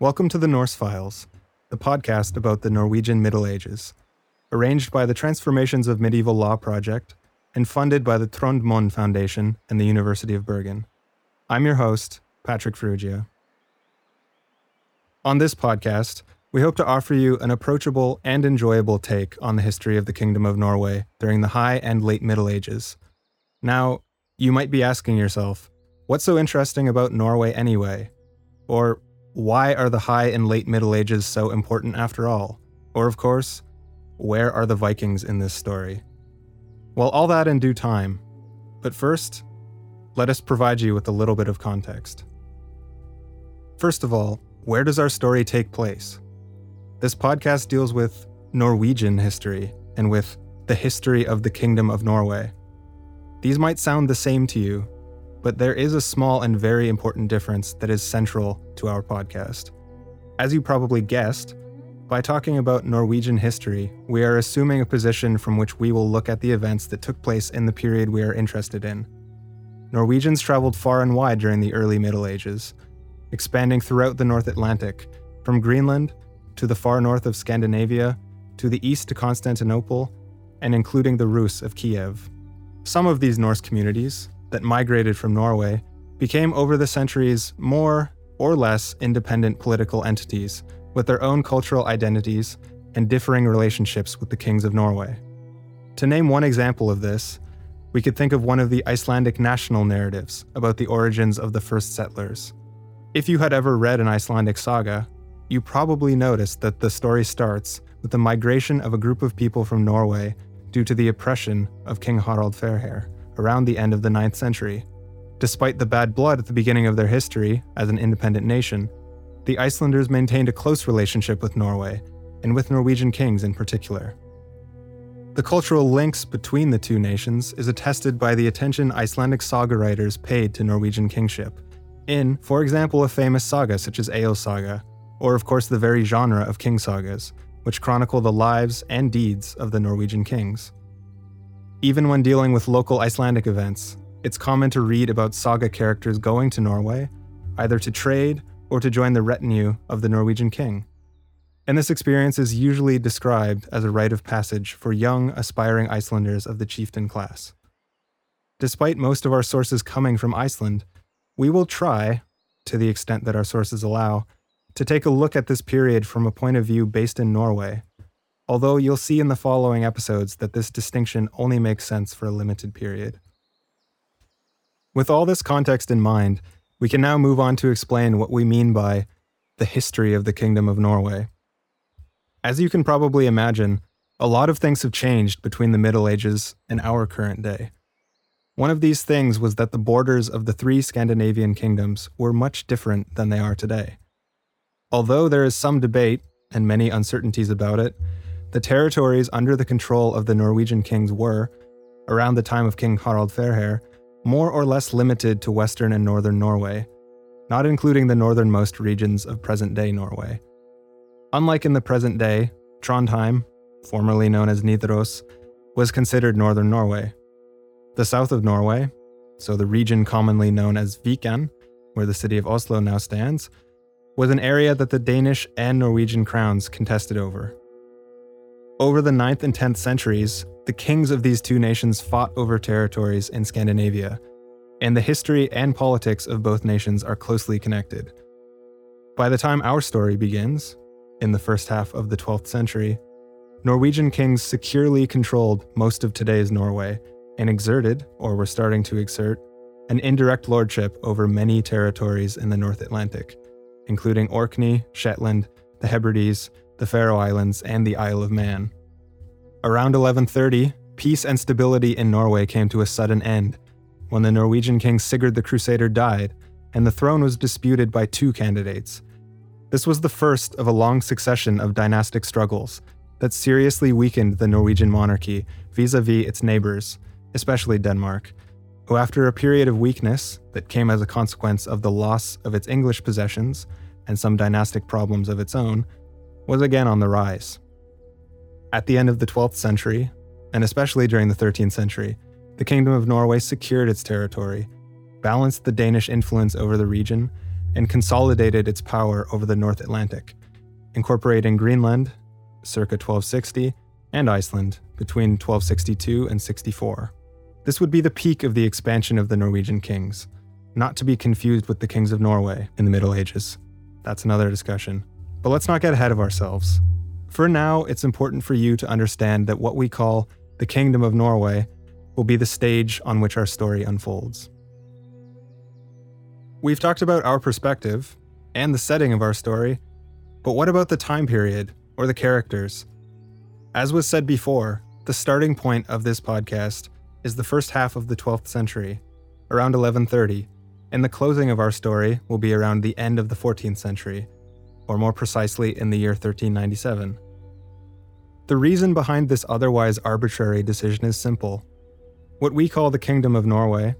Welcome to the Norse Files, the podcast about the Norwegian Middle Ages, arranged by the Transformations of Medieval Law Project and funded by the Trond Mohn Foundation and the University of Bergen. I'm your host, Patrick Farrugia. On this podcast, we hope to offer you an approachable and enjoyable take on the history of the Kingdom of Norway during the High and Late Middle Ages. Now, you might be asking yourself, what's so interesting about Norway anyway? Or why are the High and Late Middle Ages so important after all? Or, of course, where are the Vikings in this story? Well, all that in due time. But first, let us provide you with a little bit of context. First of all, where does our story take place? This podcast deals with Norwegian history and with the history of the Kingdom of Norway. These might sound the same to you, but there is a small and very important difference that is central to our podcast. As you probably guessed, by talking about Norwegian history, we are assuming a position from which we will look at the events that took place in the period we are interested in. Norwegians traveled far and wide during the early Middle Ages, expanding throughout the North Atlantic, from Greenland to the far north of Scandinavia, to the east to Constantinople, and including the Rus of Kiev. Some of these Norse communities, that migrated from Norway became over the centuries more or less independent political entities with their own cultural identities and differing relationships with the kings of Norway. To name one example of this, we could think of one of the Icelandic national narratives about the origins of the first settlers. If you had ever read an Icelandic saga, you probably noticed that the story starts with the migration of a group of people from Norway due to the oppression of King Harald Fairhair around the end of the 9th century. Despite the bad blood at the beginning of their history as an independent nation, the Icelanders maintained a close relationship with Norway, and with Norwegian kings in particular. The cultural links between the two nations is attested by the attention Icelandic saga writers paid to Norwegian kingship, in, for example, a famous saga such as Egil Saga, or of course the very genre of king sagas, which chronicle the lives and deeds of the Norwegian kings. Even when dealing with local Icelandic events, it's common to read about saga characters going to Norway, either to trade or to join the retinue of the Norwegian king. And this experience is usually described as a rite of passage for young, aspiring Icelanders of the chieftain class. Despite most of our sources coming from Iceland, we will try, to the extent that our sources allow, to take a look at this period from a point of view based in Norway although you'll see in the following episodes that this distinction only makes sense for a limited period. With all this context in mind, we can now move on to explain what we mean by the history of the Kingdom of Norway. As you can probably imagine, a lot of things have changed between the Middle Ages and our current day. One of these things was that the borders of the three Scandinavian kingdoms were much different than they are today. Although there is some debate and many uncertainties about it, the territories under the control of the Norwegian kings were, around the time of King Harald Fairhair, more or less limited to western and northern Norway, not including the northernmost regions of present day Norway. Unlike in the present day, Trondheim, formerly known as Nidaros, was considered northern Norway. The south of Norway, so the region commonly known as Viken, where the city of Oslo now stands, was an area that the Danish and Norwegian crowns contested over. Over the 9th and 10th centuries, the kings of these two nations fought over territories in Scandinavia, and the history and politics of both nations are closely connected. By the time our story begins, in the first half of the 12th century, Norwegian kings securely controlled most of today's Norway and exerted, or were starting to exert, an indirect lordship over many territories in the North Atlantic, including Orkney, Shetland, the Hebrides, the Faroe Islands, and the Isle of Man. Around 1130, peace and stability in Norway came to a sudden end when the Norwegian king Sigurd the Crusader died and the throne was disputed by two candidates. This was the first of a long succession of dynastic struggles that seriously weakened the Norwegian monarchy vis a vis its neighbors, especially Denmark, who, after a period of weakness that came as a consequence of the loss of its English possessions and some dynastic problems of its own, was again on the rise. At the end of the 12th century, and especially during the 13th century, the Kingdom of Norway secured its territory, balanced the Danish influence over the region, and consolidated its power over the North Atlantic, incorporating Greenland circa 1260 and Iceland between 1262 and 64. This would be the peak of the expansion of the Norwegian kings, not to be confused with the kings of Norway in the Middle Ages. That's another discussion. But let's not get ahead of ourselves. For now, it's important for you to understand that what we call the Kingdom of Norway will be the stage on which our story unfolds. We've talked about our perspective and the setting of our story, but what about the time period or the characters? As was said before, the starting point of this podcast is the first half of the 12th century, around 1130, and the closing of our story will be around the end of the 14th century, or more precisely in the year 1397. The reason behind this otherwise arbitrary decision is simple. What we call the Kingdom of Norway,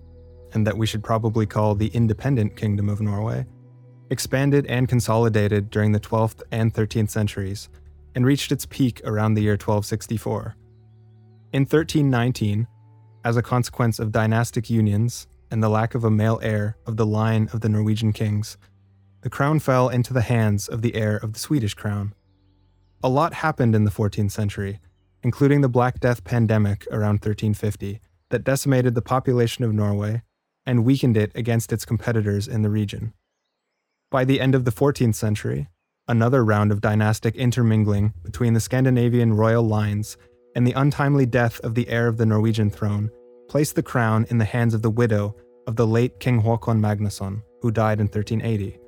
and that we should probably call the Independent Kingdom of Norway, expanded and consolidated during the 12th and 13th centuries and reached its peak around the year 1264. In 1319, as a consequence of dynastic unions and the lack of a male heir of the line of the Norwegian kings, the crown fell into the hands of the heir of the Swedish crown. A lot happened in the 14th century, including the Black Death pandemic around 1350, that decimated the population of Norway and weakened it against its competitors in the region. By the end of the 14th century, another round of dynastic intermingling between the Scandinavian royal lines and the untimely death of the heir of the Norwegian throne placed the crown in the hands of the widow of the late King Håkon Magnusson, who died in 1380.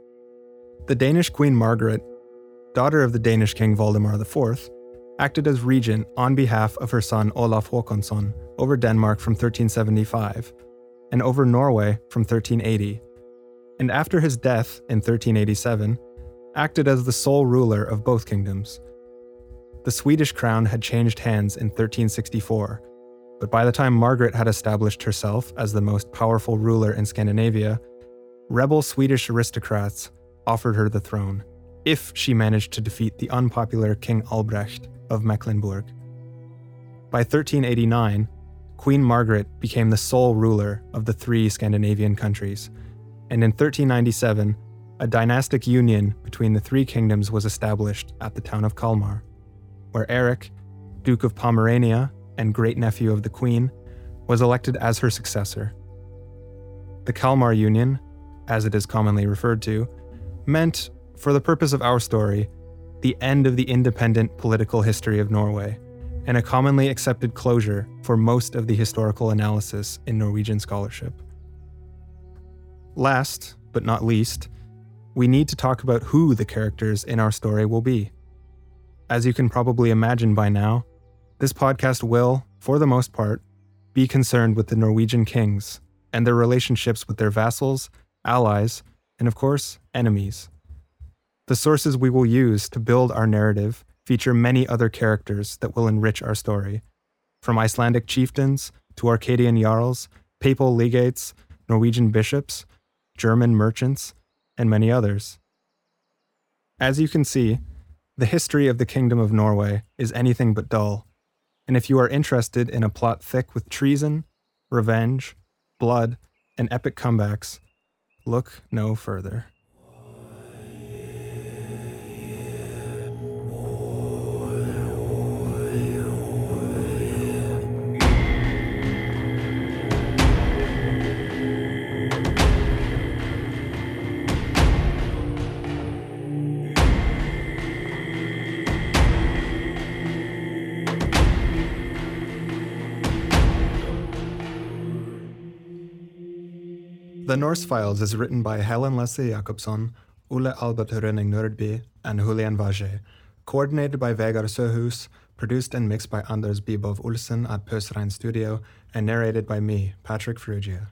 The Danish Queen Margaret, daughter of the Danish King Valdemar IV, acted as regent on behalf of her son Olaf Håkonsson over Denmark from 1375 and over Norway from 1380, and after his death in 1387, acted as the sole ruler of both kingdoms. The Swedish crown had changed hands in 1364, but by the time Margaret had established herself as the most powerful ruler in Scandinavia, rebel Swedish aristocrats offered her the throne, if she managed to defeat the unpopular King Albrecht of Mecklenburg. By 1389, Queen Margaret became the sole ruler of the three Scandinavian countries, and in 1397, a dynastic union between the three kingdoms was established at the town of Kalmar, where Eric, Duke of Pomerania and great nephew of the Queen, was elected as her successor. The Kalmar Union, as it is commonly referred to, meant, for the purpose of our story, the end of the independent political history of Norway, and a commonly accepted closure for most of the historical analysis in Norwegian scholarship. Last, but not least, we need to talk about who the characters in our story will be. As you can probably imagine by now, this podcast will, for the most part, be concerned with the Norwegian kings and their relationships with their vassals, allies, and of course, enemies. The sources we will use to build our narrative feature many other characters that will enrich our story, from Icelandic chieftains to Orcadian jarls, papal legates, Norwegian bishops, German merchants, and many others. As you can see, the history of the Kingdom of Norway is anything but dull, and if you are interested in a plot thick with treason, revenge, blood, and epic comebacks, look no further. The Norse Files is written by Helen Leslie Jacobsen, Ole Albert Rønning Nordby, and Julian Vage. Coordinated by Vegard Søhus, produced and mixed by Anders Bibov Olsen at Pøsrein Studio, and narrated by me, Patrick Farrugia.